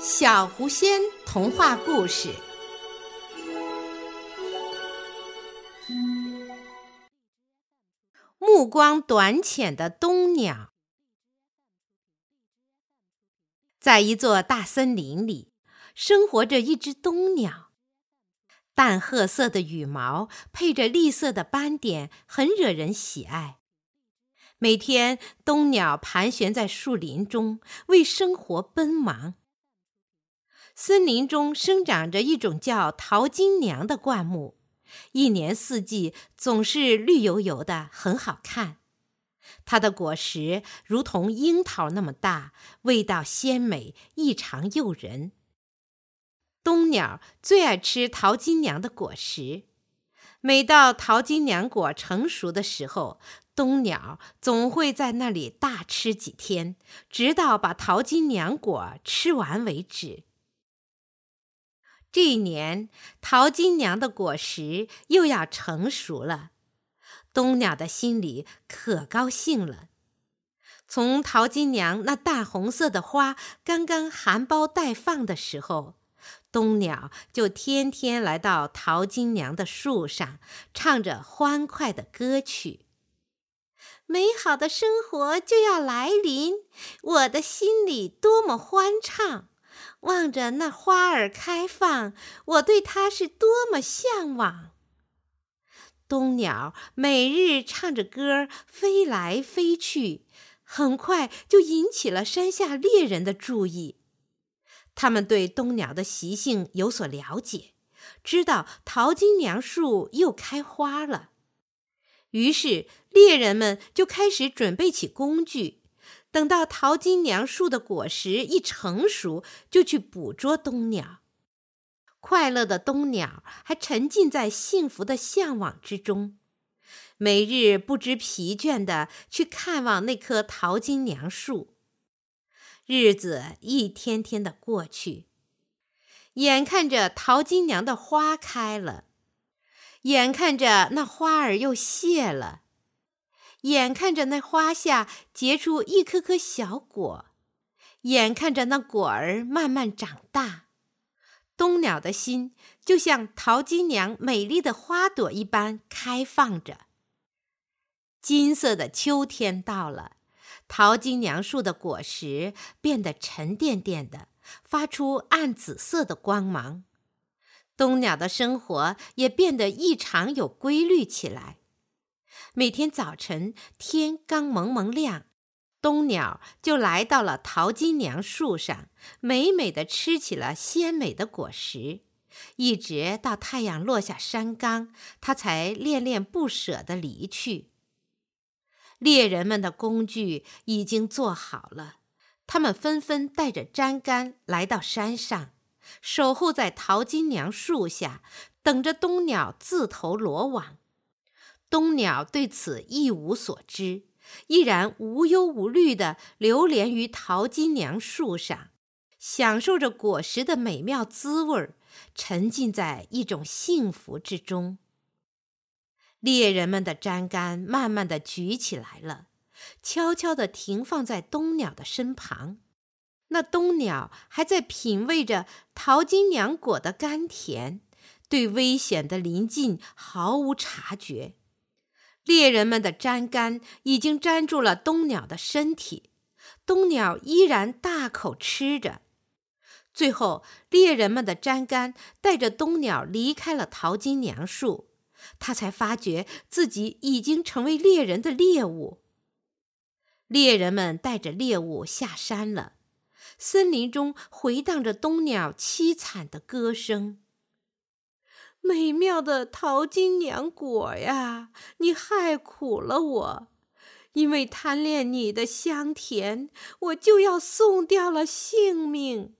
小狐仙童话故事。目光短浅的冬鸟，在一座大森林里，生活着一只冬鸟。淡褐色的羽毛配着栗色的斑点，很惹人喜爱。每天，冬鸟盘旋在树林中，为生活奔忙。森林中生长着一种叫桃金娘的灌木，一年四季总是绿油油的，很好看。它的果实如同樱桃那么大，味道鲜美，异常诱人。冬鸟最爱吃桃金娘的果实，每到桃金娘果成熟的时候，冬鸟总会在那里大吃几天，直到把桃金娘果吃完为止。这一年，桃金娘的果实又要成熟了，冬鸟的心里可高兴了。从桃金娘那淡红色的花刚刚含苞待放的时候，冬鸟就天天来到桃金娘的树上，唱着欢快的歌曲。美好的生活就要来临，我的心里多么欢畅。望着那花儿开放，我对它是多么向往。冬鸟每日唱着歌飞来飞去，很快就引起了山下猎人的注意。他们对冬鸟的习性有所了解，知道桃金娘树又开花了，于是猎人们就开始准备起工具。等到桃金娘树的果实一成熟，就去捕捉冬鸟。快乐的冬鸟还沉浸在幸福的向往之中，每日不知疲倦地去看望那棵桃金娘树。日子一天天的过去，眼看着桃金娘的花开了，眼看着那花儿又谢了。眼看着那花下结出一颗颗小果，眼看着那果儿慢慢长大，冬鸟的心就像桃金娘美丽的花朵一般开放着。金色的秋天到了，桃金娘树的果实变得沉甸甸的，发出暗紫色的光芒。冬鸟的生活也变得异常有规律起来。每天早晨，天刚蒙蒙亮，冬鸟就来到了桃金娘树上，美美的吃起了鲜美的果实，一直到太阳落下山岗，它才恋恋不舍地离去。猎人们的工具已经做好了，他们纷纷带着粘杆来到山上，守候在桃金娘树下，等着冬鸟自投罗网。冬鸟对此一无所知，依然无忧无虑地流连于桃金娘树上，享受着果实的美妙滋味沉浸在一种幸福之中。猎人们的粘杆慢慢地举起来了，悄悄地停放在冬鸟的身旁。那冬鸟还在品味着桃金娘果的甘甜，对危险的临近毫无察觉。猎人们的粘杆已经粘住了冬鸟的身体，冬鸟依然大口吃着。最后，猎人们的粘杆带着冬鸟离开了淘金娘树，他才发觉自己已经成为猎人的猎物。猎人们带着猎物下山了，森林中回荡着冬鸟凄惨的歌声。美妙的桃金娘果呀，你害苦了我，因为贪恋你的香甜，我就要送掉了性命。